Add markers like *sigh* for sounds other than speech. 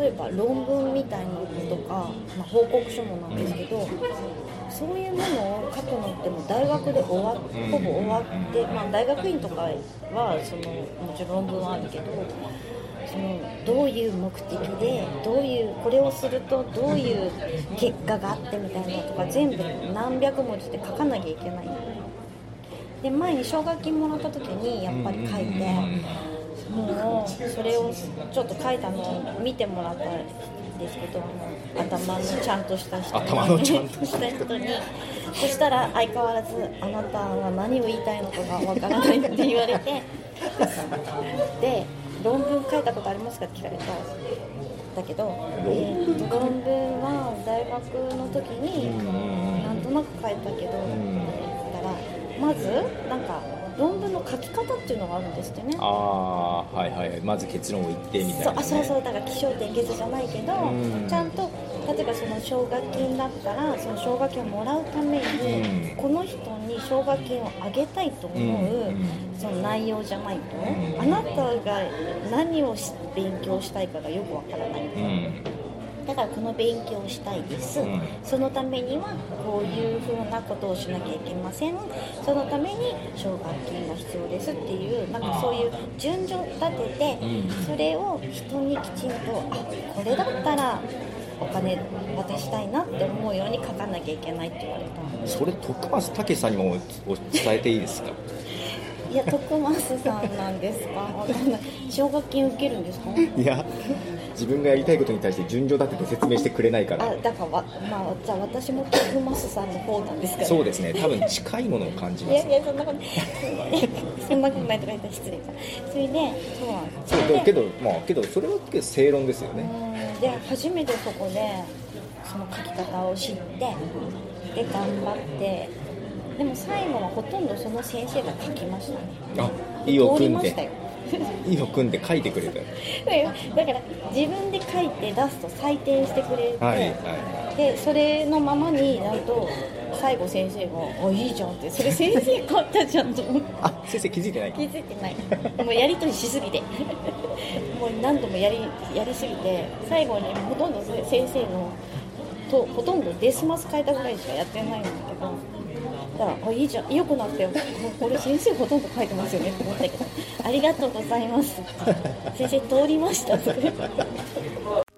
例えば論文みたいなのとか、まあ、報告書もなんですけど、そういうものを書くのっても大学で終わほぼ終わって、まあ、大学院とかはそのもちろん論文はあるけどそのどういう目的でどういうこれをするとどういう結果があってみたいなとか全部何百文字で書かなきゃいけないで前に奨学金もらった時にやっぱり書いてもうそれをちょっと書いたのを見てもらったんですけど頭のちゃんとした人に。頭のちゃんとした人に。そしたら相変わらずあなたは何を言いたいのかがわからないって言われて。で論文書いたことありますかって聞かれただけど、え論文は大学の時になんとなく書いたけど、だからまずなんか論文の書き方っていうのがあるんですってね。ああはいはいまず結論を言ってみたいな、ね、そうあそうそうだから起承転結じゃないけど、うん。ちゃんと例えばその奨学金だったらその奨学金をもらうために、うん。この人に奨学金をあげたいと思う、うんその内容じゃないと、ん。あなたが何をし勉強したいかがよくわからない、うんだからこの勉強をしたいです、うん。そのためにはこういうふうなことをしなきゃいけません。そのために奨学金が必要ですっていうなんかそういう順序立てて、うん。それを人にきちんとあこれだったらお金渡したいなって思うように書かなきゃいけないって言われたそれ徳松武さんにもお伝えていいですかいや徳増さんなんですか？わかんない奨学金受けるんですか？いや自分がやりたいことに対して順序立てて説明してくれないから。あだからわまあじゃあ私も徳増さんの方なんですかね。そうですね。多分近いものを感じいます。やいやそんなこと *laughs* そんなことないとか言ったら失礼かそれでそうなんですそうだけどまあけどそれは正論ですよね。うん。で初めてそこでその書き方を知ってで頑張ってでも最後はほとんどその先生が書きましたね。あ意を組んで。意を組んで書いてくれた。だから自分で書いて出すと採点してくれて、はいはでそれのままになると最後先生が「あいいじゃん」って。それ先生書いたじゃんと思って。*laughs* あ先生気づいてない気づいてない。もうやり取りしすぎて。*laughs* もう何度もやりやりすぎて最後にほとんど先生のとほとんどデスマス変えたぐらいしかやってないんだけどだからあいいじゃん良くなってよ。これ先生ほとんど書いてますよねって思ったけど。ありがとうございます先生通りました。*laughs*